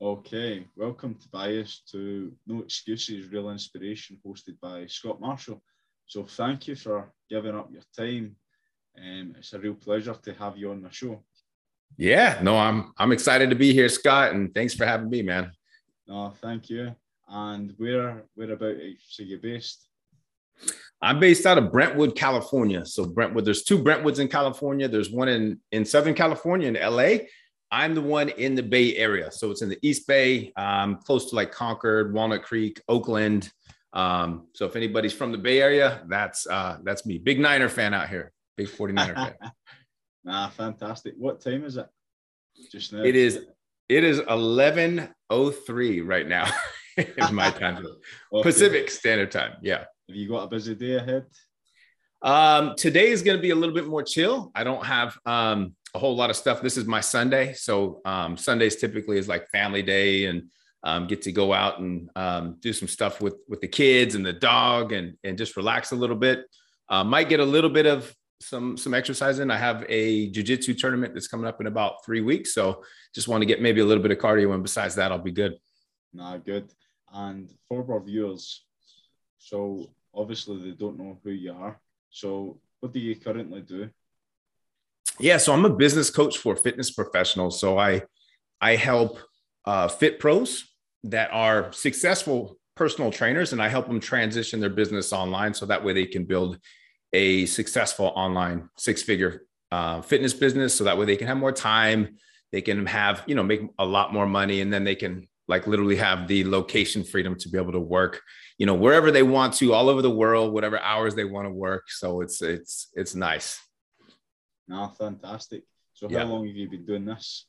Okay, welcome Tobias to No Excuses, Real Inspiration, hosted by Scott Marshall. So, thank you for giving up your time. Um, it's a real pleasure to have you on the show. Yeah, no, I'm I'm excited to be here, Scott, and thanks for having me, man. No, thank you. And where where about so you based? I'm based out of Brentwood, California. So Brentwood, there's two Brentwoods in California. There's one in in Southern California in LA, I'm the one in the Bay Area. So it's in the East Bay, um, close to like Concord, Walnut Creek, Oakland. Um, so if anybody's from the Bay Area, that's uh, that's me. Big Niner fan out here. Big 49er fan. nah, fantastic. What time is it? Just now. It is it is 11:03 right now. is my time okay. Pacific Standard Time. Yeah. Have you got a busy day ahead? Um, today is going to be a little bit more chill. I don't have um, a whole lot of stuff. This is my Sunday. So um, Sundays typically is like family day and um, get to go out and um, do some stuff with with the kids and the dog and and just relax a little bit. Uh, might get a little bit of some some exercise in. I have a jujitsu tournament that's coming up in about three weeks, so just want to get maybe a little bit of cardio. And besides that, I'll be good. Nah, good. And for our viewers, so obviously they don't know who you are. So what do you currently do? Yeah, so I'm a business coach for fitness professionals. So I I help uh, fit pros that are successful personal trainers, and I help them transition their business online so that way they can build a successful online six figure uh, fitness business. So that way they can have more time, they can have you know make a lot more money, and then they can like literally have the location freedom to be able to work you know wherever they want to all over the world whatever hours they want to work so it's it's it's nice no, fantastic. So, how yeah. long have you been doing this?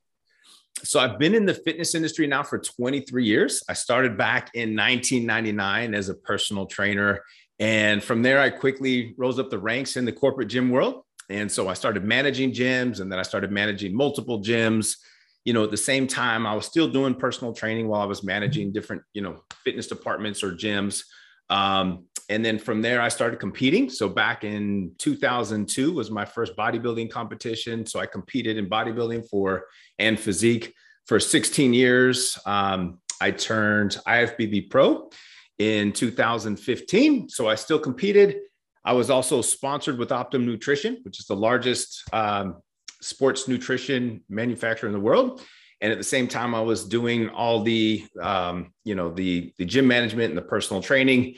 So, I've been in the fitness industry now for 23 years. I started back in 1999 as a personal trainer. And from there, I quickly rose up the ranks in the corporate gym world. And so I started managing gyms and then I started managing multiple gyms. You know, at the same time, I was still doing personal training while I was managing different, you know, fitness departments or gyms. Um, and then from there i started competing. So back in 2002 was my first bodybuilding competition. So i competed in bodybuilding for and physique for 16 years. Um, i turned ifbb pro in 2015 so i still competed. I was also sponsored with optimum nutrition which is the largest um, sports nutrition manufacturer in the world. And at the same time i was doing all the um, you know the the gym management and the personal training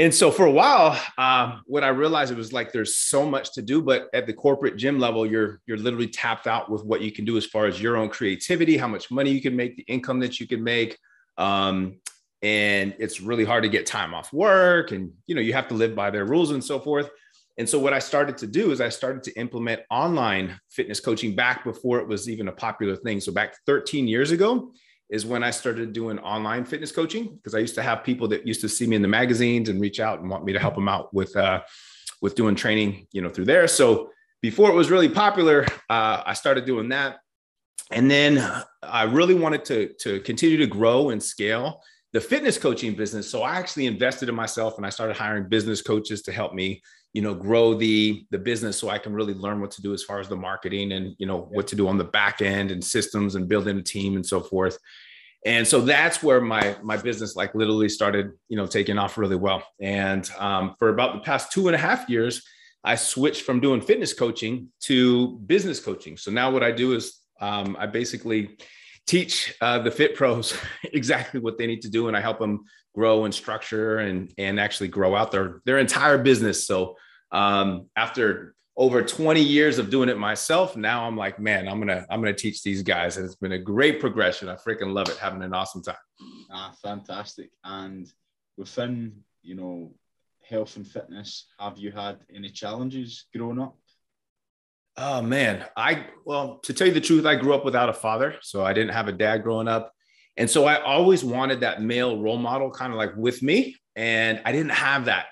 and so for a while, um, what I realized it was like there's so much to do, but at the corporate gym level, you're you're literally tapped out with what you can do as far as your own creativity, how much money you can make, the income that you can make, um, and it's really hard to get time off work, and you know you have to live by their rules and so forth. And so what I started to do is I started to implement online fitness coaching back before it was even a popular thing. So back 13 years ago, is when I started doing online fitness coaching because I used to have people that used to see me in the magazines and reach out and want me to help them out with uh, with doing training, you know, through there. So before it was really popular, uh, I started doing that, and then I really wanted to to continue to grow and scale the fitness coaching business. So I actually invested in myself and I started hiring business coaches to help me, you know, grow the the business so I can really learn what to do as far as the marketing and, you know, what to do on the back end and systems and building a team and so forth. And so that's where my my business like literally started, you know, taking off really well. And um, for about the past two and a half years, I switched from doing fitness coaching to business coaching. So now what I do is um, I basically teach uh, the fit pros exactly what they need to do and i help them grow and structure and and actually grow out their their entire business. So um, after over 20 years of doing it myself now i'm like man i'm gonna i'm gonna teach these guys and it's been a great progression. I freaking love it having an awesome time. Ah fantastic. And within you know health and fitness have you had any challenges growing up Oh man, I well, to tell you the truth, I grew up without a father, so I didn't have a dad growing up. And so I always wanted that male role model kind of like with me, and I didn't have that.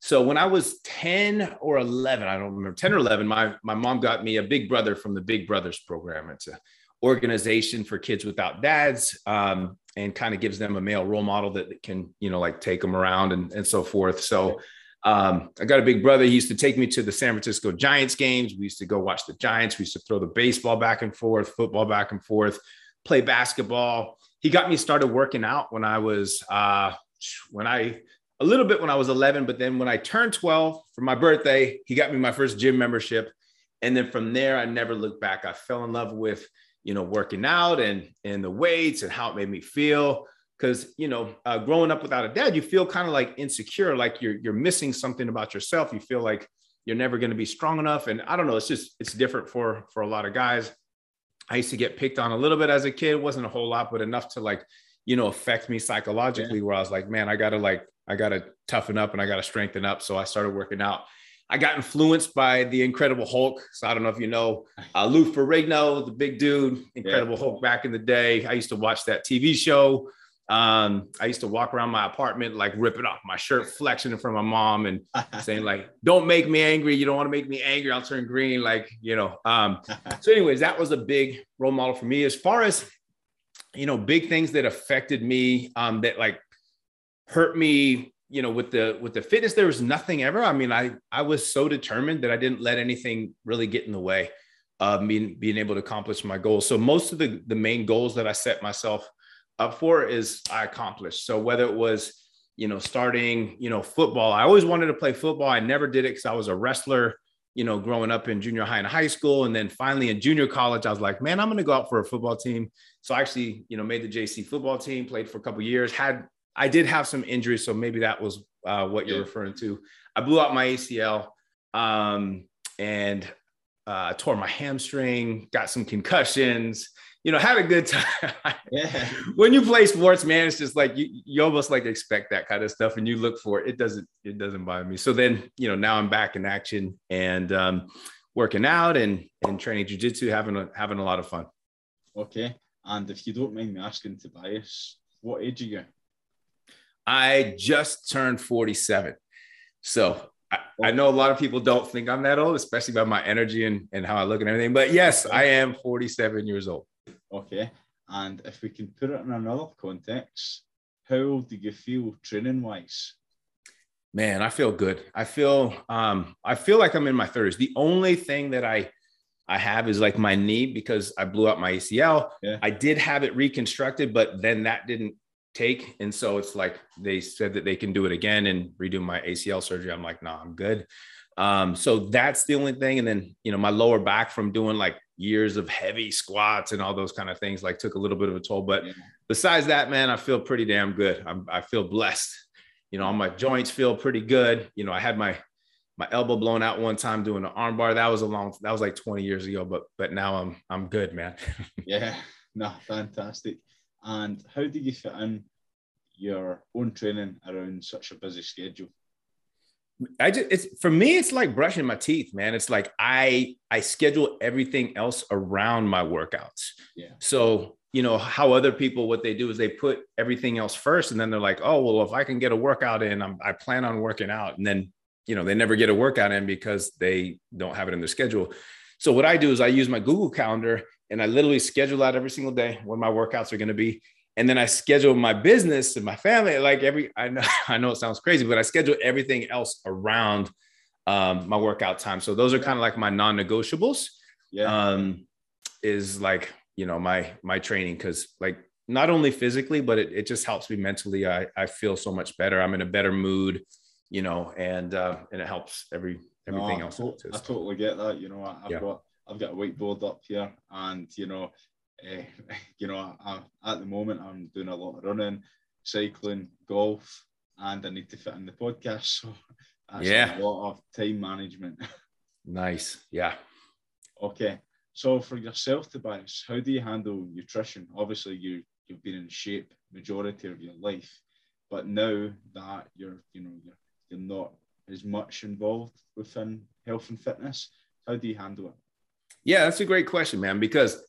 So when I was 10 or 11, I don't remember, 10 or 11, my, my mom got me a big brother from the Big Brothers program. It's an organization for kids without dads um, and kind of gives them a male role model that can, you know, like take them around and, and so forth. So um, I got a big brother. He used to take me to the San Francisco Giants games. We used to go watch the Giants. We used to throw the baseball back and forth, football back and forth. play basketball. He got me started working out when I was uh, when I a little bit when I was 11, but then when I turned 12 for my birthday, he got me my first gym membership. And then from there, I never looked back. I fell in love with, you know, working out and and the weights and how it made me feel. Because you know, uh, growing up without a dad, you feel kind of like insecure, like you're you're missing something about yourself. You feel like you're never going to be strong enough, and I don't know. It's just it's different for for a lot of guys. I used to get picked on a little bit as a kid. It wasn't a whole lot, but enough to like you know affect me psychologically. Yeah. Where I was like, man, I gotta like I gotta toughen up and I gotta strengthen up. So I started working out. I got influenced by the Incredible Hulk. So I don't know if you know uh, Lou Ferrigno, the big dude, Incredible yeah. Hulk back in the day. I used to watch that TV show. Um, I used to walk around my apartment, like ripping off my shirt, flexing in front of my mom and saying like, don't make me angry. You don't want to make me angry. I'll turn green. Like, you know, um, so anyways, that was a big role model for me as far as, you know, big things that affected me, um, that like hurt me you know with the with the fitness there was nothing ever i mean i i was so determined that i didn't let anything really get in the way of me being able to accomplish my goals so most of the the main goals that i set myself up for is i accomplished so whether it was you know starting you know football i always wanted to play football i never did it because i was a wrestler you know growing up in junior high and high school and then finally in junior college i was like man i'm going to go out for a football team so i actually you know made the jc football team played for a couple years had I did have some injuries, so maybe that was uh, what you're yeah. referring to. I blew out my ACL um, and uh, tore my hamstring, got some concussions. You know, had a good time. yeah. when you play sports, man, it's just like you, you almost like expect that kind of stuff, and you look for it. It doesn't it doesn't bother me. So then, you know, now I'm back in action and um, working out and and training jujitsu, having a, having a lot of fun. Okay, and if you don't mind me asking, Tobias, what age are you? I just turned 47. So I, I, know a lot of people don't think I'm that old, especially by my energy and, and how I look and everything. But yes, I am 47 years old. Okay. And if we can put it in another context, how old do you feel training wise? Man, I feel good. I feel um I feel like I'm in my 30s. The only thing that I I have is like my knee because I blew out my ACL. Yeah. I did have it reconstructed, but then that didn't take. And so it's like they said that they can do it again and redo my ACL surgery. I'm like, nah, I'm good. Um, so that's the only thing. And then, you know, my lower back from doing like years of heavy squats and all those kind of things, like took a little bit of a toll. But yeah. besides that, man, I feel pretty damn good. I'm, I feel blessed. You know, all my joints feel pretty good. You know, I had my my elbow blown out one time doing an arm bar. That was a long, that was like 20 years ago, but but now I'm I'm good, man. yeah, no, fantastic. And how did you fit in your own training around such a busy schedule? I just it's for me it's like brushing my teeth, man. It's like I I schedule everything else around my workouts. Yeah. So, you know, how other people what they do is they put everything else first and then they're like, "Oh, well, if I can get a workout in, I'm, I plan on working out." And then, you know, they never get a workout in because they don't have it in their schedule. So what I do is I use my Google Calendar and I literally schedule out every single day when my workouts are going to be. And then I schedule my business and my family. Like every, I know, I know it sounds crazy, but I schedule everything else around um, my workout time. So those are kind of like my non-negotiables. Yeah. Um, is like you know my my training because like not only physically, but it, it just helps me mentally. I I feel so much better. I'm in a better mood, you know, and uh, and it helps every everything no, else. I, to- I totally get that. You know, I've yeah. got I've got a whiteboard up here, and you know, uh, you know, I, at the moment I'm doing a lot of running, cycling, golf, and I need to fit in the podcast. So that's yeah, a lot of time management. Nice. Yeah. Okay. So for yourself, Tobias, how do you handle nutrition? Obviously, you you've been in shape majority of your life, but now that you're you know you're you're not as much involved within health and fitness, how do you handle it? Yeah, that's a great question, man. Because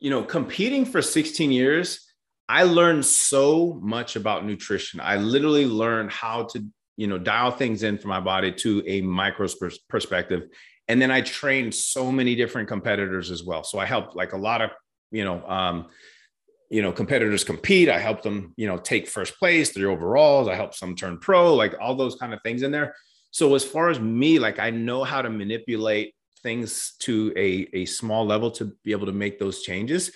you know, competing for 16 years, I learned so much about nutrition. I literally learned how to, you know, dial things in for my body to a micro perspective. And then I trained so many different competitors as well. So I helped like a lot of, you know, um, you know, competitors compete. I helped them, you know, take first place, their overalls. I helped some turn pro, like all those kind of things in there. So as far as me, like I know how to manipulate things to a, a small level to be able to make those changes.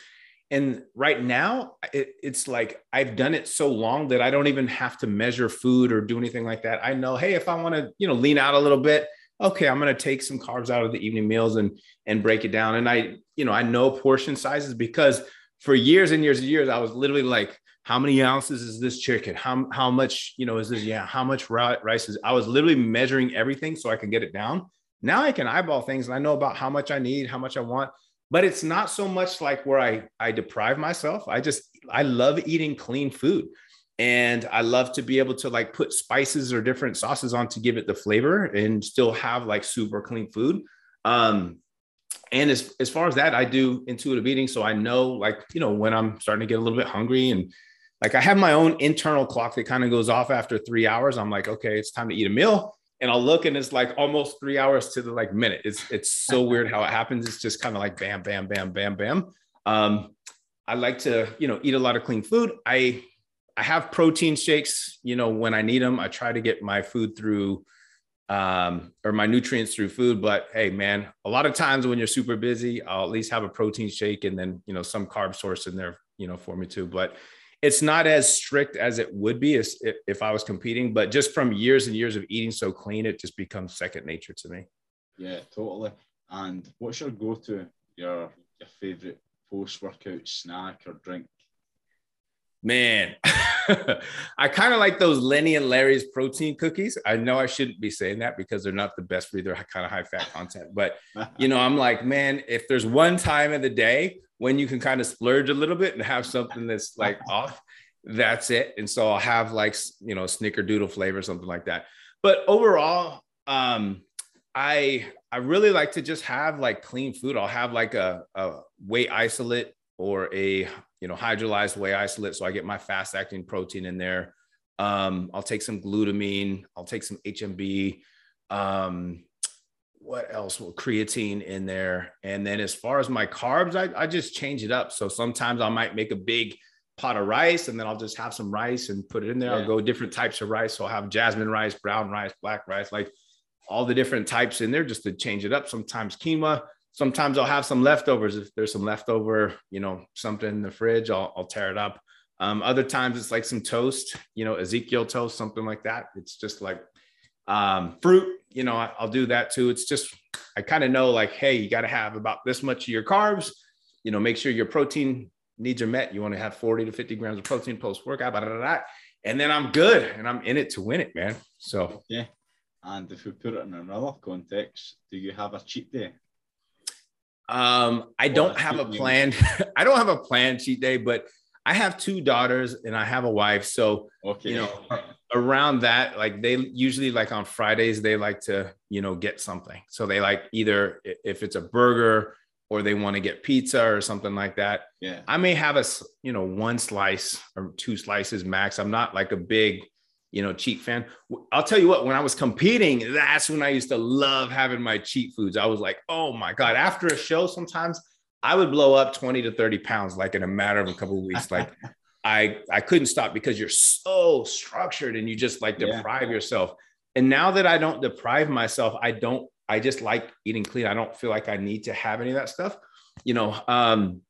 And right now, it, it's like I've done it so long that I don't even have to measure food or do anything like that. I know, hey, if I want to, you know, lean out a little bit, okay, I'm going to take some carbs out of the evening meals and and break it down. And I, you know, I know portion sizes because for years and years and years, I was literally like, how many ounces is this chicken? How how much, you know, is this? Yeah, how much rice is? I was literally measuring everything so I can get it down. Now I can eyeball things and I know about how much I need, how much I want but it's not so much like where I I deprive myself. I just I love eating clean food. And I love to be able to like put spices or different sauces on to give it the flavor and still have like super clean food. Um, and as, as far as that, I do intuitive eating. So I know like, you know, when I'm starting to get a little bit hungry and like I have my own internal clock that kind of goes off after three hours. I'm like, okay, it's time to eat a meal and I'll look and it's like almost three hours to the like minute. It's it's so weird how it happens. It's just kind of like bam, bam, bam, bam, bam. Um, I like to you know eat a lot of clean food. I I have protein shakes. You know when I need them. I try to get my food through um, or my nutrients through food. But hey, man, a lot of times when you're super busy, I'll at least have a protein shake and then you know some carb source in there you know for me too. But it's not as strict as it would be if, if I was competing, but just from years and years of eating so clean, it just becomes second nature to me. Yeah, totally. And what's your go-to, your your favorite post-workout snack or drink? Man, I kind of like those Lenny and Larry's protein cookies. I know I shouldn't be saying that because they're not the best for their kind of high fat content. But you know, I'm like, man, if there's one time of the day when you can kind of splurge a little bit and have something that's like off, that's it. And so I'll have like, you know, snickerdoodle flavor, something like that. But overall, um, I I really like to just have like clean food. I'll have like a, a whey isolate or a you know hydrolyzed whey isolate, so I get my fast acting protein in there. Um, I'll take some glutamine. I'll take some HMB. Um, what else? Well, creatine in there. And then as far as my carbs, I, I just change it up. So sometimes I might make a big pot of rice and then I'll just have some rice and put it in there. Yeah. I'll go different types of rice. So I'll have jasmine rice, brown rice, black rice, like all the different types in there just to change it up. Sometimes quinoa. Sometimes I'll have some leftovers. If there's some leftover, you know, something in the fridge, I'll, I'll tear it up. Um, other times it's like some toast, you know, Ezekiel toast, something like that. It's just like um, fruit, you know, I, will do that too. It's just, I kind of know like, hey, you got to have about this much of your carbs, you know, make sure your protein needs are met. You want to have 40 to 50 grams of protein post workout, blah, blah, blah, and then I'm good and I'm in it to win it, man. So, yeah. And if we put it in another context, do you have a cheat day? Um, I don't have a planned, I don't have a planned cheat day, but I have two daughters and I have a wife. So, okay. you know, around that like they usually like on fridays they like to you know get something. So they like either if it's a burger or they want to get pizza or something like that. Yeah. I may have a you know one slice or two slices max. I'm not like a big you know cheat fan. I'll tell you what when i was competing that's when i used to love having my cheat foods. I was like oh my god. After a show sometimes i would blow up 20 to 30 pounds like in a matter of a couple of weeks like I I couldn't stop because you're so structured and you just like deprive yeah. yourself. And now that I don't deprive myself, I don't I just like eating clean. I don't feel like I need to have any of that stuff. You know, um,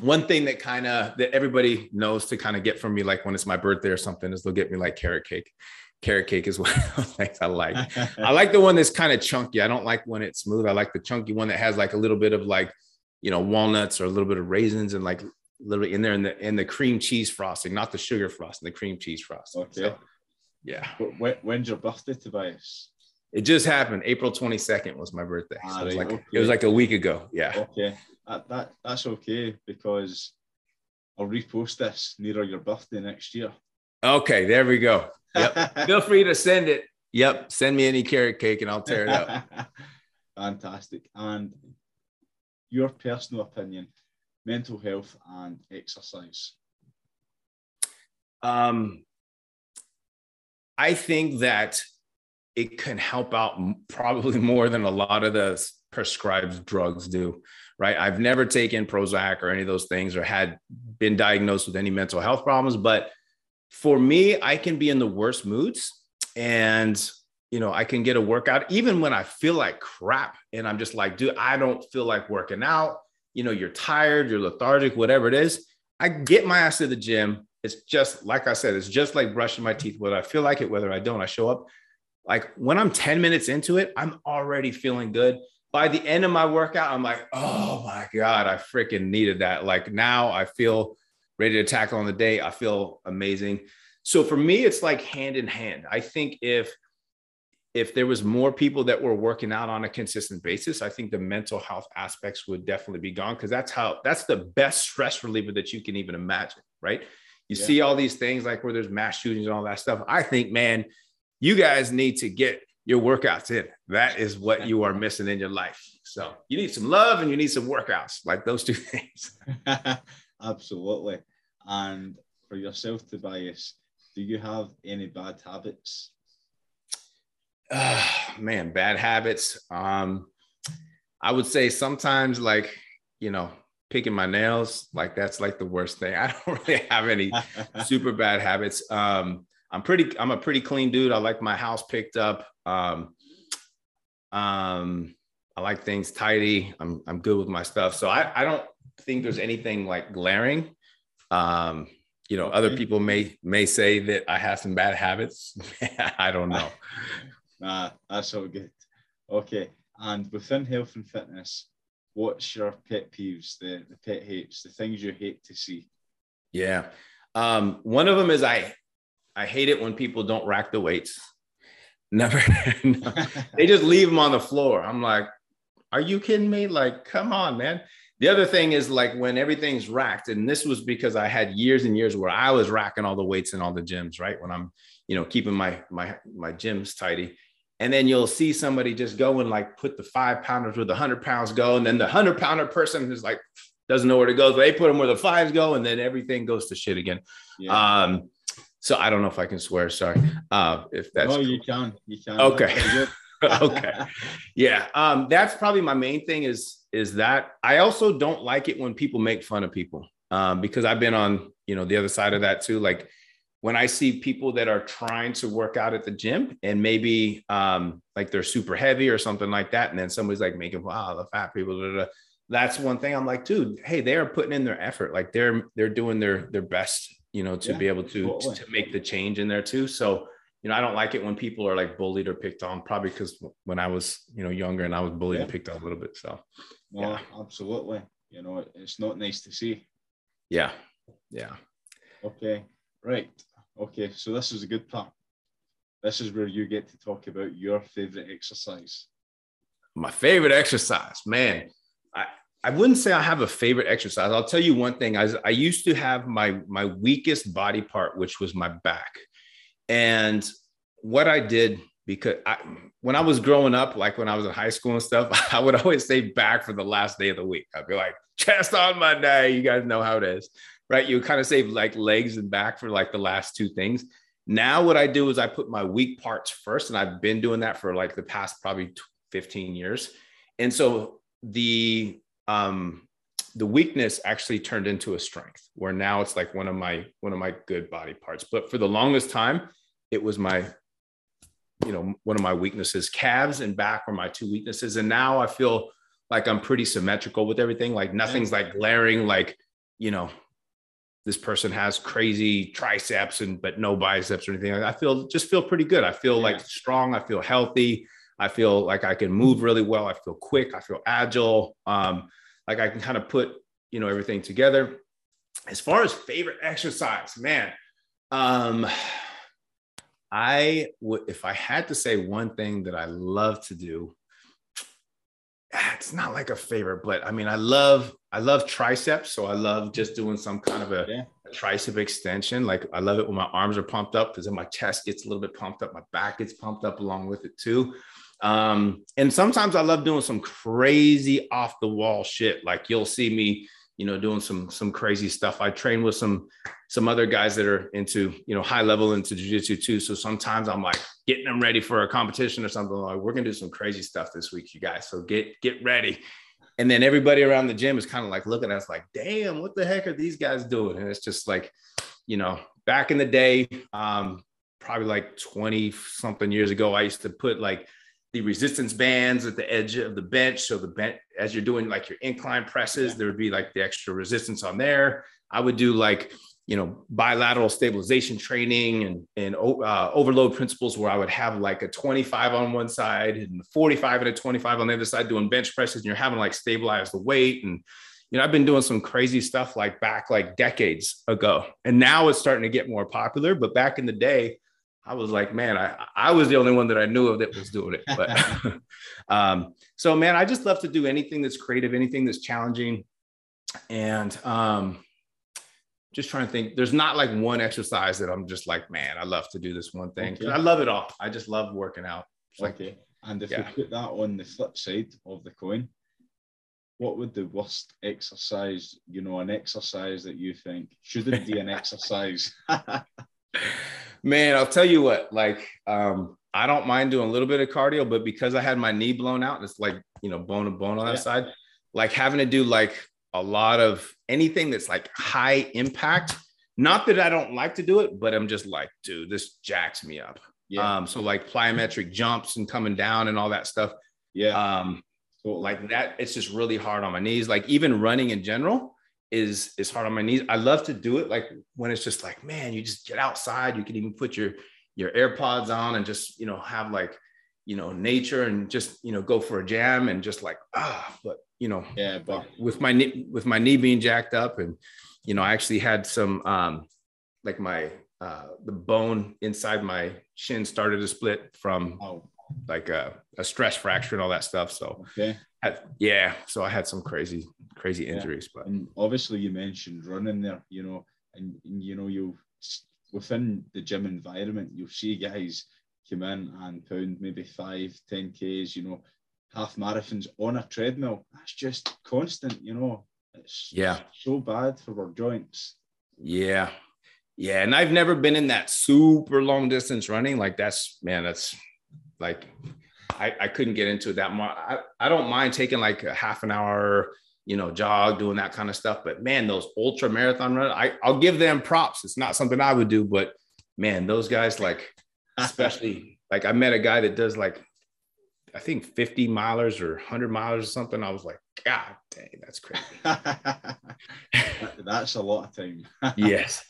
one thing that kind of that everybody knows to kind of get from me, like when it's my birthday or something, is they'll get me like carrot cake. Carrot cake is one of the things I like. I like the one that's kind of chunky. I don't like when it's smooth. I like the chunky one that has like a little bit of like, you know, walnuts or a little bit of raisins and like literally in there in the in the cream cheese frosting, not the sugar frosting, the cream cheese frosting. Okay. So, yeah. When, when's your birthday, Tobias? It just happened. April 22nd was my birthday. Ah, so it was like okay. it was like a week ago. Yeah. Okay. That, that that's okay because I'll repost this nearer your birthday next year. Okay, there we go. Yep. Feel free to send it. Yep. Send me any carrot cake and I'll tear it up. Fantastic. And your personal opinion mental health and exercise? Um, I think that it can help out probably more than a lot of the prescribed drugs do, right? I've never taken Prozac or any of those things or had been diagnosed with any mental health problems, but for me, I can be in the worst moods and you know, I can get a workout even when I feel like crap and I'm just like, dude, I don't feel like working out you know, you're tired, you're lethargic, whatever it is, I get my ass to the gym. It's just like I said, it's just like brushing my teeth, whether I feel like it, whether I don't, I show up. Like when I'm 10 minutes into it, I'm already feeling good. By the end of my workout, I'm like, oh my God, I freaking needed that. Like now I feel ready to tackle on the day. I feel amazing. So for me, it's like hand in hand. I think if if there was more people that were working out on a consistent basis, I think the mental health aspects would definitely be gone because that's how that's the best stress reliever that you can even imagine, right? You yeah. see all these things like where there's mass shootings and all that stuff. I think, man, you guys need to get your workouts in. That is what you are missing in your life. So you need some love and you need some workouts, like those two things. Absolutely. And for yourself, Tobias, do you have any bad habits uh, man, bad habits. Um, I would say sometimes like, you know, picking my nails, like that's like the worst thing. I don't really have any super bad habits. Um, I'm pretty, I'm a pretty clean dude. I like my house picked up. Um, um, I like things tidy. I'm, I'm good with my stuff. So I, I don't think there's anything like glaring. Um, you know, other people may, may say that I have some bad habits. I don't know. Nah, that's all good. Okay, and within health and fitness, what's your pet peeves, the, the pet hates, the things you hate to see? Yeah. Um, one of them is I I hate it when people don't rack the weights. Never. no. they just leave them on the floor. I'm like, are you kidding me? Like, come on, man. The other thing is like when everything's racked, and this was because I had years and years where I was racking all the weights in all the gyms, right? When I'm, you know, keeping my my my gyms tidy and then you'll see somebody just go and like put the five pounders where the hundred pounds go, and then the hundred pounder person is like doesn't know where to go. So they put them where the fives go, and then everything goes to shit again. Yeah. Um, so I don't know if I can swear. Sorry, uh, if that's. Oh, cool. you can. You can. Okay. okay. Yeah. Um, that's probably my main thing. Is is that I also don't like it when people make fun of people. Um, because I've been on you know the other side of that too. Like when I see people that are trying to work out at the gym and maybe um, like they're super heavy or something like that, and then somebody's like making wow the fat people, blah, blah, blah. that's one thing. I'm like, dude, hey, they are putting in their effort, like they're they're doing their their best, you know, to yeah, be able to to make the change in there too. So you know, I don't like it when people are like bullied or picked on, probably because when I was, you know, younger and I was bullied yeah. and picked on a little bit. So, yeah, absolutely. You know, it's not nice to see. Yeah. Yeah. Okay. Right. Okay, so this is a good part. This is where you get to talk about your favorite exercise. My favorite exercise, man. I, I wouldn't say I have a favorite exercise. I'll tell you one thing. I, I used to have my my weakest body part, which was my back. And what I did because I, when I was growing up, like when I was in high school and stuff, I would always say back for the last day of the week. I'd be like, chest on Monday. You guys know how it is right? You kind of save like legs and back for like the last two things. Now, what I do is I put my weak parts first, and I've been doing that for like the past probably 15 years. And so the um the weakness actually turned into a strength where now it's like one of my one of my good body parts. But for the longest time, it was my you know one of my weaknesses calves and back were my two weaknesses and now i feel like i'm pretty symmetrical with everything like nothing's like glaring like you know this person has crazy triceps and but no biceps or anything. I feel just feel pretty good. I feel yeah. like strong. I feel healthy. I feel like I can move really well. I feel quick. I feel agile. Um, like I can kind of put you know everything together. As far as favorite exercise, man, um, I would if I had to say one thing that I love to do. It's not like a favorite, but I mean, I love I love triceps, so I love just doing some kind of a, yeah. a, tricep extension. Like I love it when my arms are pumped up because then my chest gets a little bit pumped up, my back gets pumped up along with it too. Um, and sometimes I love doing some crazy off the wall shit. Like you'll see me, you know, doing some some crazy stuff. I train with some some other guys that are into you know high level into jiu-jitsu too. So sometimes I'm like getting them ready for a competition or something. Like we're gonna do some crazy stuff this week, you guys. So get get ready and then everybody around the gym is kind of like looking at us like damn what the heck are these guys doing and it's just like you know back in the day um probably like 20 something years ago i used to put like the resistance bands at the edge of the bench. So the bench, as you're doing like your incline presses, there would be like the extra resistance on there. I would do like, you know, bilateral stabilization training and, and uh, overload principles where I would have like a 25 on one side and 45 and a 25 on the other side doing bench presses. And you're having like stabilize the weight. And, you know, I've been doing some crazy stuff like back like decades ago. And now it's starting to get more popular. But back in the day, I was like, man, I, I was the only one that I knew of that was doing it. But um, so, man, I just love to do anything that's creative, anything that's challenging. And um, just trying to think, there's not like one exercise that I'm just like, man, I love to do this one thing. Okay. I love it all. I just love working out. It's okay. Like, and if yeah. we put that on the flip side of the coin, what would the worst exercise, you know, an exercise that you think shouldn't be an exercise? Man, I'll tell you what, like, um, I don't mind doing a little bit of cardio, but because I had my knee blown out, it's like, you know, bone to bone on that yeah. side, like having to do like a lot of anything that's like high impact. Not that I don't like to do it, but I'm just like, dude, this jacks me up. Yeah. Um, so like plyometric jumps and coming down and all that stuff. Yeah. Um, so like that, it's just really hard on my knees. Like even running in general, is is hard on my knees. I love to do it like when it's just like, man, you just get outside. You can even put your your AirPods on and just you know have like you know nature and just you know go for a jam and just like ah. But you know, yeah. But with my knee with my knee being jacked up and you know I actually had some um like my uh the bone inside my shin started to split from oh. Like a, a stress fracture and all that stuff. So okay. Had, yeah, so I had some crazy, crazy injuries. Yeah. But and obviously, you mentioned running there, you know, and, and you know you within the gym environment, you'll see guys come in and pound maybe five, 10 Ks, you know, half marathons on a treadmill. That's just constant, you know. It's yeah so bad for our joints. Yeah. Yeah. And I've never been in that super long distance running. Like that's man, that's like I, I couldn't get into that much. I, I don't mind taking like a half an hour, you know, jog, doing that kind of stuff. But man, those ultra marathon runners, I, I'll give them props. It's not something I would do, but man, those guys like, especially like I met a guy that does like, I think 50 milers or 100 miles or something. I was like, God dang, that's crazy. that's a lot of time. yes.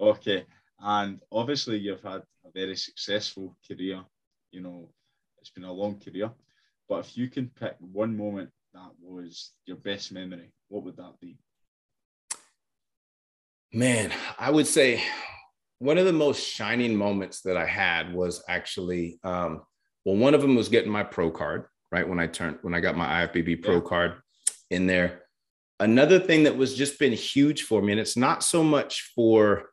Okay. And obviously, you've had a very successful career, you know, it's been a long career. But if you can pick one moment that was your best memory, what would that be? Man, I would say one of the most shining moments that I had was actually, um, well, one of them was getting my pro card, right? When I turned, when I got my IFBB pro yeah. card in there. Another thing that was just been huge for me, and it's not so much for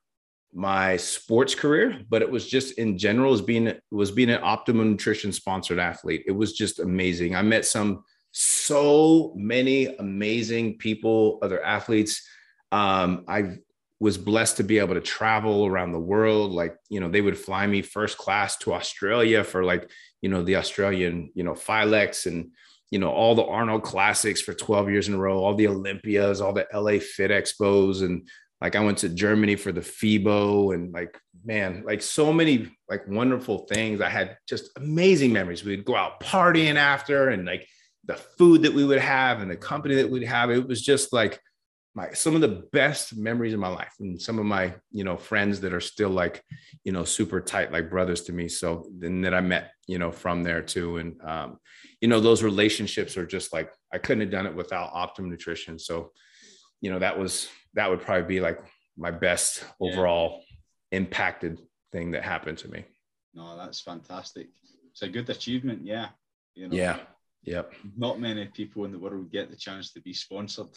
my sports career, but it was just in general as being was being an optimum nutrition sponsored athlete. It was just amazing. I met some so many amazing people, other athletes. Um, I was blessed to be able to travel around the world. Like, you know, they would fly me first class to Australia for like, you know, the Australian, you know, Filex and, you know, all the Arnold classics for 12 years in a row, all the Olympias, all the LA Fit Expos and like I went to Germany for the FIBO and like, man, like so many like wonderful things. I had just amazing memories. We'd go out partying after and like the food that we would have and the company that we'd have. It was just like my some of the best memories of my life and some of my, you know, friends that are still like, you know, super tight, like brothers to me. So then that I met, you know, from there too. And um, you know, those relationships are just like I couldn't have done it without optimum nutrition. So, you know, that was that would probably be like my best overall impacted thing that happened to me. No, that's fantastic. It's a good achievement. Yeah. You know, yeah. Yep. Not many people in the world would get the chance to be sponsored.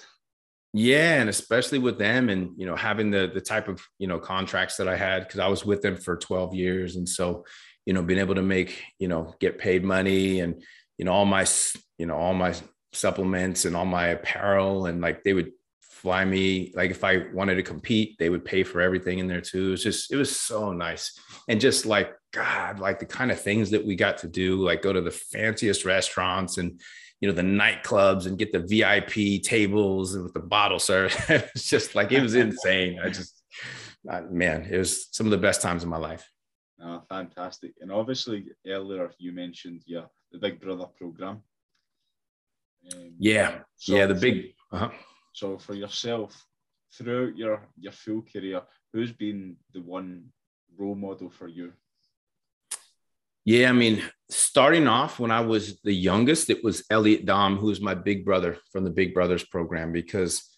Yeah, and especially with them, and you know, having the the type of you know contracts that I had because I was with them for twelve years, and so you know, being able to make you know get paid money and you know all my you know all my supplements and all my apparel and like they would fly me like if i wanted to compete they would pay for everything in there too it was just it was so nice and just like god like the kind of things that we got to do like go to the fanciest restaurants and you know the nightclubs and get the vip tables and with the bottle service it's just like it was insane i just man it was some of the best times of my life Oh, fantastic. And obviously, earlier you mentioned yeah, the Big Brother program. Um, yeah, so yeah, the big. Uh-huh. So for yourself, throughout your your full career, who's been the one role model for you? Yeah, I mean, starting off when I was the youngest, it was Elliot Dom, who's my big brother from the Big Brothers program, because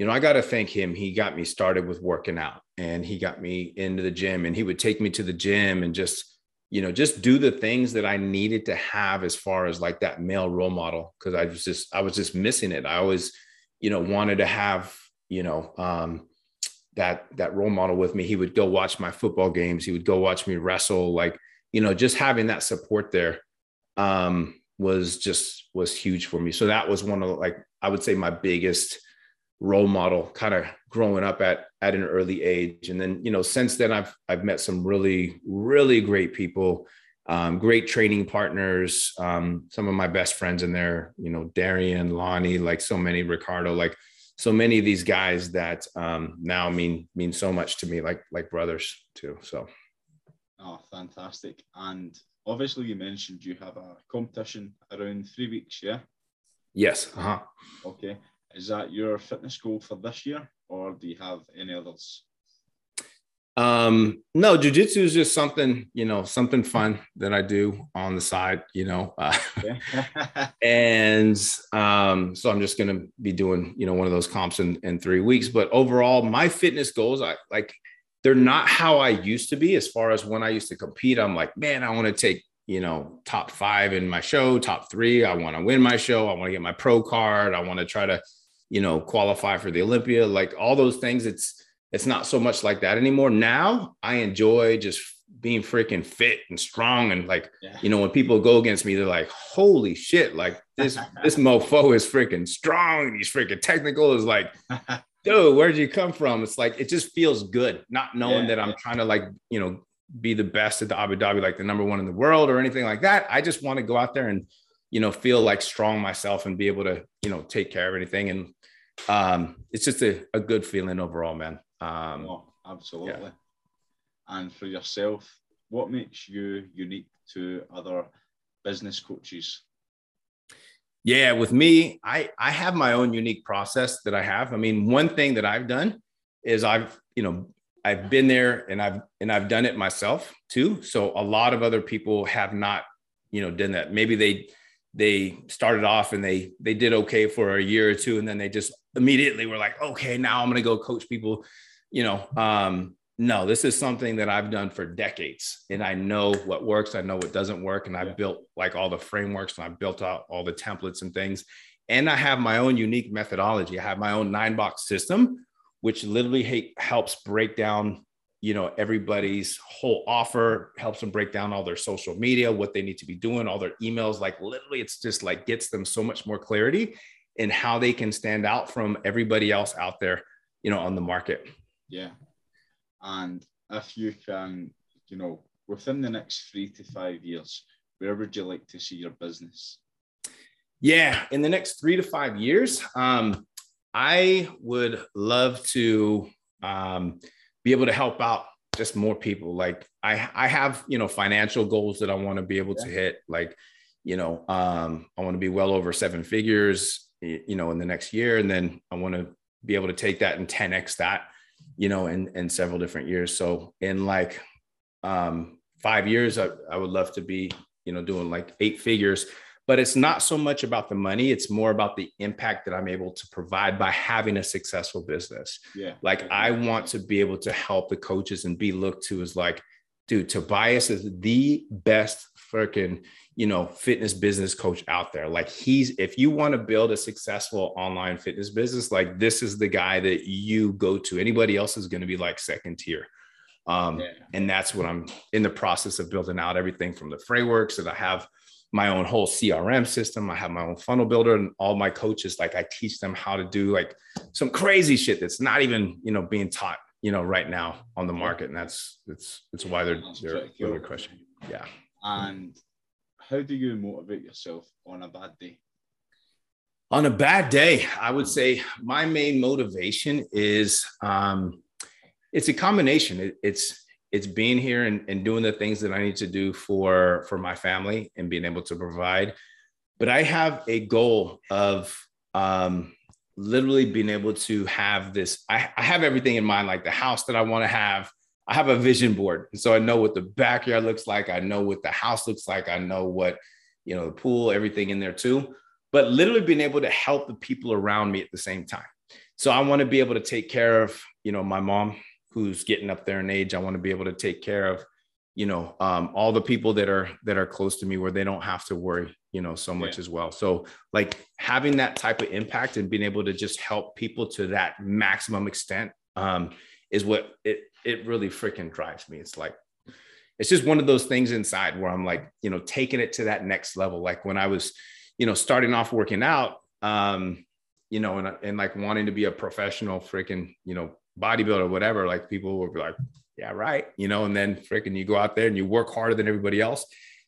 you know, I got to thank him. He got me started with working out and he got me into the gym and he would take me to the gym and just, you know, just do the things that I needed to have as far as like that male role model. Cause I was just, I was just missing it. I always, you know, wanted to have, you know, um, that, that role model with me. He would go watch my football games. He would go watch me wrestle. Like, you know, just having that support there, um, was just, was huge for me. So that was one of like, I would say my biggest, role model kind of growing up at at an early age and then you know since then i've i've met some really really great people um, great training partners. Um, some of my best friends in there you know darian lonnie like so many ricardo like so many of these guys that um, now mean mean so much to me like like brothers too so. Oh fantastic. And obviously you mentioned you have a competition around three weeks yeah? Yes uh-huh. Okay. Is that your fitness goal for this year, or do you have any others? Um, no, jujitsu is just something, you know, something fun that I do on the side, you know. Uh, and um, so I'm just gonna be doing, you know, one of those comps in, in three weeks. But overall, my fitness goals, I like they're not how I used to be as far as when I used to compete. I'm like, man, I want to take you know, top five in my show, top three. I want to win my show. I want to get my pro card. I want to try to you know, qualify for the Olympia, like all those things. It's it's not so much like that anymore. Now I enjoy just being freaking fit and strong and like yeah. you know when people go against me they're like holy shit like this this mofo is freaking strong he's freaking technical is like dude where'd you come from it's like it just feels good not knowing yeah. that i'm trying to like you know be the best at the abu dhabi like the number one in the world or anything like that i just want to go out there and you know feel like strong myself and be able to you know take care of anything and um, it's just a, a good feeling overall, man. Um, oh, absolutely. Yeah. And for yourself, what makes you unique to other business coaches? Yeah, with me, I I have my own unique process that I have. I mean, one thing that I've done is I've, you know, I've been there and I've and I've done it myself too. So a lot of other people have not, you know, done that. Maybe they they started off and they they did okay for a year or two and then they just immediately were like okay now i'm going to go coach people you know um no this is something that i've done for decades and i know what works i know what doesn't work and i've yeah. built like all the frameworks and i've built out all the templates and things and i have my own unique methodology i have my own nine box system which literally helps break down you know everybody's whole offer helps them break down all their social media what they need to be doing all their emails like literally it's just like gets them so much more clarity in how they can stand out from everybody else out there you know on the market yeah and if you can you know within the next three to five years where would you like to see your business yeah in the next three to five years um i would love to um be able to help out just more people. Like I, I have, you know, financial goals that I want to be able yeah. to hit. Like, you know, um, I want to be well over seven figures, you know, in the next year. And then I want to be able to take that and 10X that, you know, in, in several different years. So in like um, five years, I, I would love to be, you know, doing like eight figures but it's not so much about the money. It's more about the impact that i'm able to provide by having a successful business. Yeah. Like i want to be able to help the coaches and be looked to as like dude tobias is the best freaking you know fitness business coach out there like he's if you want to build a successful online fitness business like this is the guy that you go to anybody else is going to be like second tier um, yeah. and that's what i'm in the process of building out everything from the frameworks that i have my own whole CRM system. I have my own funnel builder and all my coaches, like I teach them how to do like some crazy shit that's not even, you know, being taught, you know, right now on the market. And that's, it's, it's why they're, they're crushing. Yeah. And how do you motivate yourself on a bad day? On a bad day, I would say my main motivation is, um, it's a combination. It, it's, it's being here and, and doing the things that I need to do for for my family and being able to provide. But I have a goal of um, literally being able to have this. I, I have everything in mind, like the house that I want to have. I have a vision board, so I know what the backyard looks like. I know what the house looks like. I know what you know the pool, everything in there too. But literally being able to help the people around me at the same time. So I want to be able to take care of you know my mom who's getting up there in age. I want to be able to take care of, you know, um, all the people that are that are close to me where they don't have to worry, you know, so much yeah. as well. So like having that type of impact and being able to just help people to that maximum extent um, is what it it really freaking drives me. It's like it's just one of those things inside where I'm like, you know, taking it to that next level. Like when I was, you know, starting off working out, um, you know, and, and like wanting to be a professional freaking, you know, bodybuilder, or whatever, like people will be like, yeah, right. You know, and then freaking you go out there and you work harder than everybody else.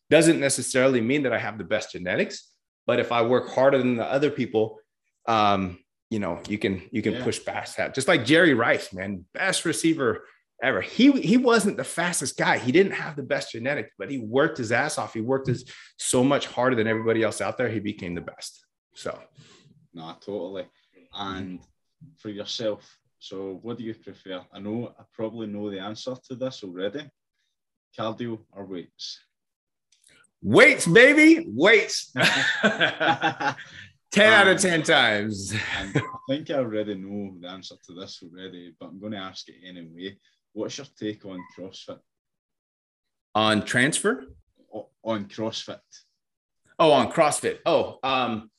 Doesn't necessarily mean that I have the best genetics, but if I work harder than the other people, um, you know, you can you can yeah. push past that. Just like Jerry Rice, man, best receiver ever. He he wasn't the fastest guy. He didn't have the best genetics, but he worked his ass off. He worked his so much harder than everybody else out there. He became the best. So, no, totally. And for yourself, so, what do you prefer? I know I probably know the answer to this already. Cardio or weights? Weights, baby, weights. 10 um, out of 10 times. I think I already know the answer to this already, but I'm going to ask it anyway. What's your take on CrossFit? On transfer? O- on CrossFit. Oh, on CrossFit. Oh, um,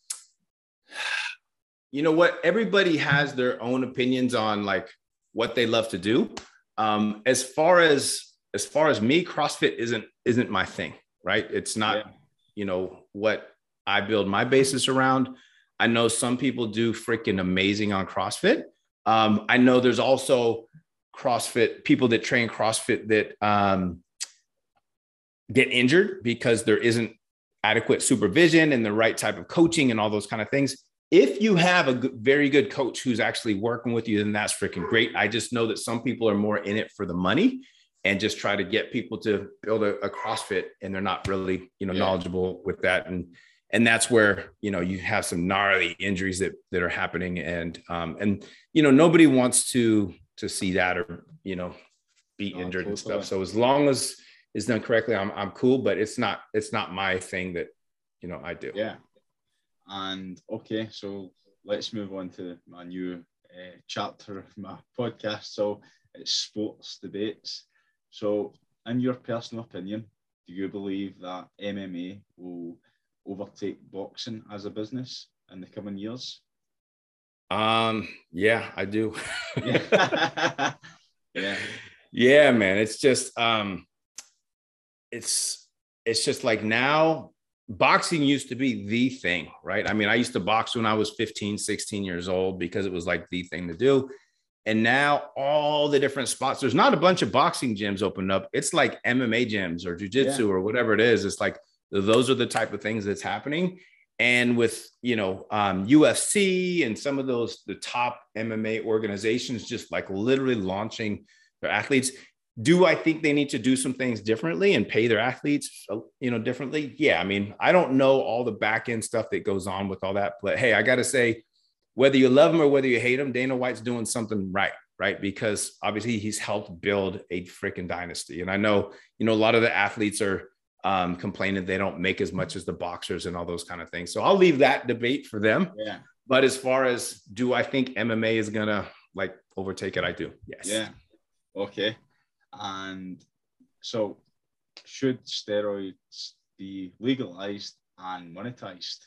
you know what? Everybody has their own opinions on like what they love to do. Um, as far as as far as me, CrossFit isn't isn't my thing, right? It's not, yeah. you know, what I build my basis around. I know some people do freaking amazing on CrossFit. Um, I know there's also CrossFit people that train CrossFit that um, get injured because there isn't adequate supervision and the right type of coaching and all those kind of things if you have a good, very good coach who's actually working with you, then that's freaking great. I just know that some people are more in it for the money and just try to get people to build a, a CrossFit and they're not really, you know, yeah. knowledgeable with that. And, and that's where, you know, you have some gnarly injuries that, that are happening. And, um, and, you know, nobody wants to, to see that or, you know, be injured and stuff. So as long as it's done correctly, I'm, I'm cool, but it's not, it's not my thing that, you know, I do. Yeah. And okay, so let's move on to my new uh, chapter of my podcast. So it's sports debates. So, in your personal opinion, do you believe that MMA will overtake boxing as a business in the coming years? Um, yeah, I do. yeah. yeah. Yeah, man. It's just um it's it's just like now boxing used to be the thing, right? I mean, I used to box when I was 15, 16 years old because it was like the thing to do. And now all the different spots, there's not a bunch of boxing gyms opened up. It's like MMA gyms or jujitsu yeah. or whatever it is. It's like those are the type of things that's happening. And with you know um, UFC and some of those the top MMA organizations just like literally launching their athletes, do I think they need to do some things differently and pay their athletes, uh, you know, differently? Yeah. I mean, I don't know all the back end stuff that goes on with all that, but hey, I got to say, whether you love him or whether you hate him, Dana White's doing something right, right? Because obviously he's helped build a freaking dynasty. And I know, you know, a lot of the athletes are um, complaining they don't make as much as the boxers and all those kind of things. So I'll leave that debate for them. Yeah. But as far as do I think MMA is gonna like overtake it? I do. Yes. Yeah. Okay. And so, should steroids be legalized and monetized?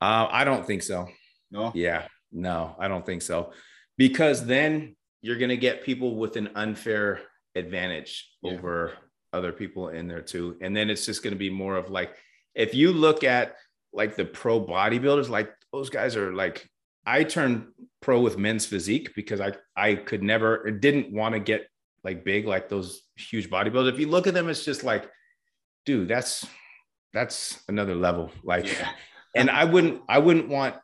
Uh, I don't think so. No. Yeah, no, I don't think so, because then you're going to get people with an unfair advantage yeah. over other people in there too, and then it's just going to be more of like if you look at like the pro bodybuilders, like those guys are like I turned pro with men's physique because I I could never didn't want to get like big, like those huge bodybuilders. If you look at them, it's just like, dude, that's that's another level. Like, yeah. and I wouldn't I wouldn't want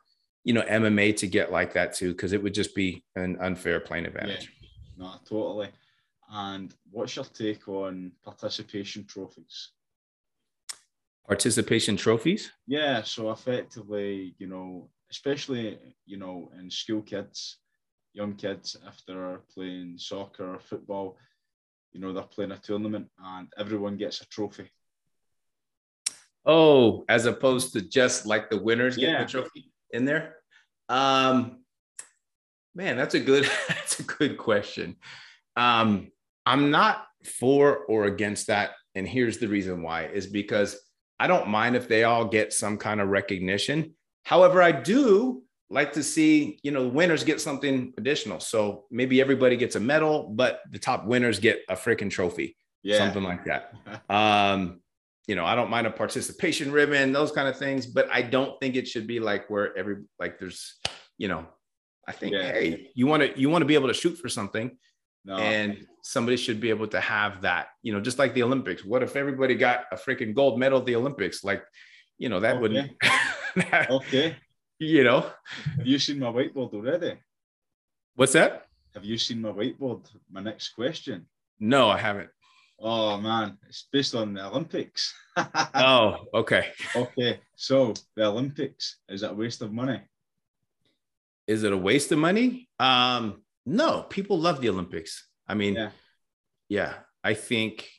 you know MMA to get like that too, because it would just be an unfair playing advantage. Yeah. No, totally. And what's your take on participation trophies? Participation trophies? Yeah, so effectively, you know, especially, you know, in school kids, young kids, if they're playing soccer or football, you know, they're playing a tournament and everyone gets a trophy. Oh, as opposed to just like the winners getting Yeah. the trophy in there? Um, man, that's a good that's a good question. Um, I'm not for or against that, and here's the reason why: is because I don't mind if they all get some kind of recognition. However, I do like to see you know winners get something additional. So maybe everybody gets a medal, but the top winners get a freaking trophy, Yeah. something like that. Um, you know, I don't mind a participation ribbon, those kind of things, but I don't think it should be like where every like there's, you know, I think, Yeah. hey, you want to you want to be able to shoot for something, No. and somebody should be able to have that. You know, just like the Olympics. What if everybody got a freaking gold medal at the Olympics? Like, you know, that wouldn't. that- okay. you know, Have you seen my whiteboard already? what's that? Have you seen my whiteboard? My next question. No, I haven't. Oh man, it's based on the Olympics. Oh, okay. okay, so the Olympics is that a waste of money? Is it a waste of money? Um, no, people love the Olympics. I mean, Yeah. yeah, I think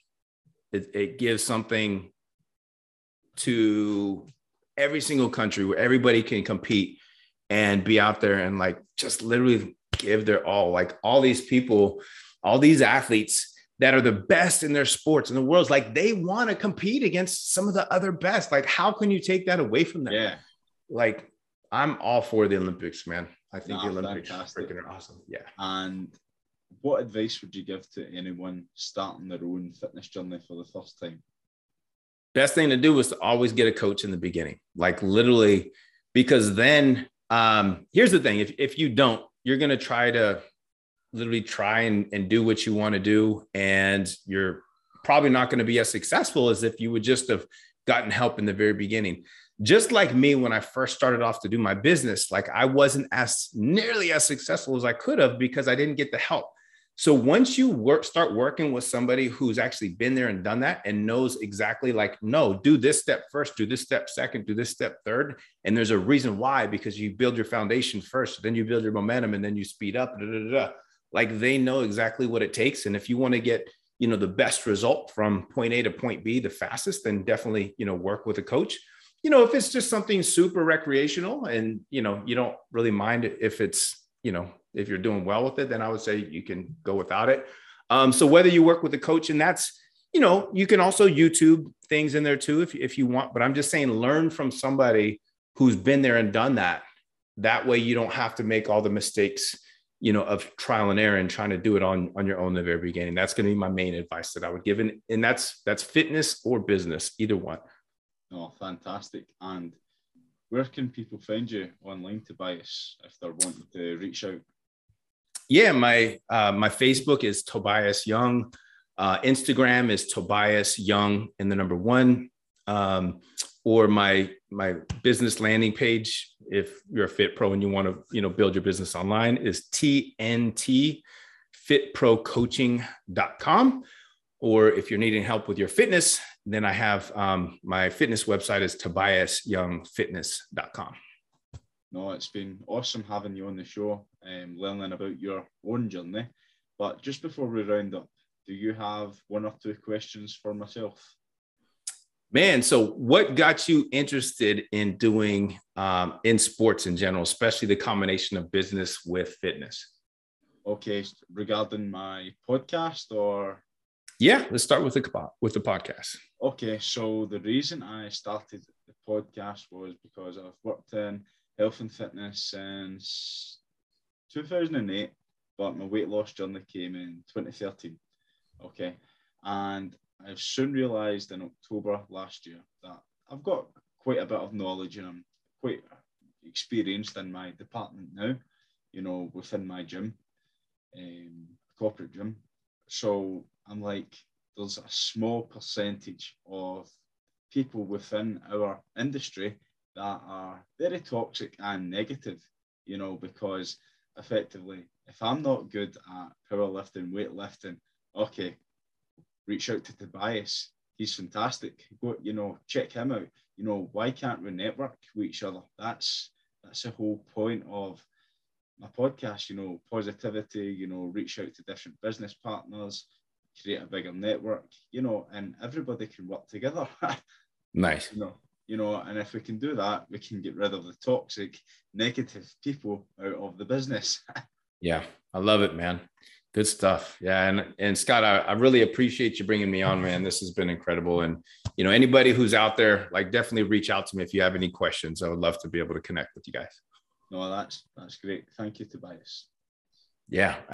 it, it gives something to every single country where everybody can compete and be out there and like just literally give their all. Like all these people, all these athletes that are the best in their sports in the world, like they want to compete against some of the other best. Like, how can you take that away from them? Yeah. Like, I'm all for the Olympics, man. I think Nah, the Olympics freaking are awesome. Yeah. And what advice would you give to anyone starting their own fitness journey for the first time? best thing to do is to always get a coach in the beginning. Like literally because then um here's the thing. If, if you don't you're going to try to literally try and, and do what you want to do and you're probably not going to be as successful as if you would just have gotten help in the very beginning. Just like me when i first started off to do my business like i wasn't as nearly as successful as i could have because i didn't get the help so once you work, start working with somebody who's actually been there and done that and knows exactly like, no, do this step first, do this step second, do this step third. And there's a reason why, because you build your foundation first, then you build your momentum and then you speed up. Da, da, da. Like they know exactly what it takes. And if you want to get, you know, the best result from point A to point B, the fastest, then definitely, you know, work with a coach. You know, if it's just something super recreational and, you know, you don't really mind if it's, you know, if you're doing well with it, then I would say you can go without it. Um, so whether you work with a coach, and that's, you know, you can also YouTube things in there too if, if you want. But I'm just saying, learn from somebody who's been there and done that. That way, you don't have to make all the mistakes, you know, of trial and error and trying to do it on on your own the very beginning. That's going to be my main advice that I would give, and and that's that's fitness or business, either one. Oh, fantastic. And where can people find you online, Tobias, if they're wanting to reach out? Yeah, my uh, my Facebook is Tobias Young. Uh, Instagram is Tobias Young in the number one. Um, or my my business landing page, if you're a Fit Pro and you want to you know build your business online, is tntfitprocoaching.com. Or if you're needing help with your fitness, then I have um, my fitness website is tobiasyoungfitness.com. No, it's been awesome having you on the show, um, learning about your own journey. But just before we round up, do you have one or two questions for myself? Man, so what got you interested in doing um, in sports in general, especially the combination of business with fitness? Okay, regarding my podcast or Yeah, let's start with the with the podcast. Okay, so the reason I started the podcast was because I've worked in health and fitness since 2008, but my weight loss journey came in 2013. Okay, and I've soon realised in October last year that I've got quite a bit of knowledge and I'm quite experienced in my department now, you know, within my gym, um, corporate gym. So I'm like, there's a small percentage of people within our industry that are very toxic and negative, you know, because effectively, if I'm not good at powerlifting, weightlifting, okay, reach out to Tobias. He's fantastic. Go, you know, check him out. You know, why can't we network with each other? That's that's the whole point of my podcast. You know, positivity. You know, reach out to different business partners, create a bigger network. You know, and everybody can work together. nice. You know, you know, and if we can do that, we can get rid of the toxic, negative people out of the business. yeah, I love it, man. Good stuff. Yeah. And, and Scott, I, I really appreciate you bringing me on, man. This has been incredible. And, you know, anybody who's out there, like definitely reach out to me if you have any questions. I would love to be able to connect with you guys. No, that's, that's great. Thank you, Tobias. Yeah.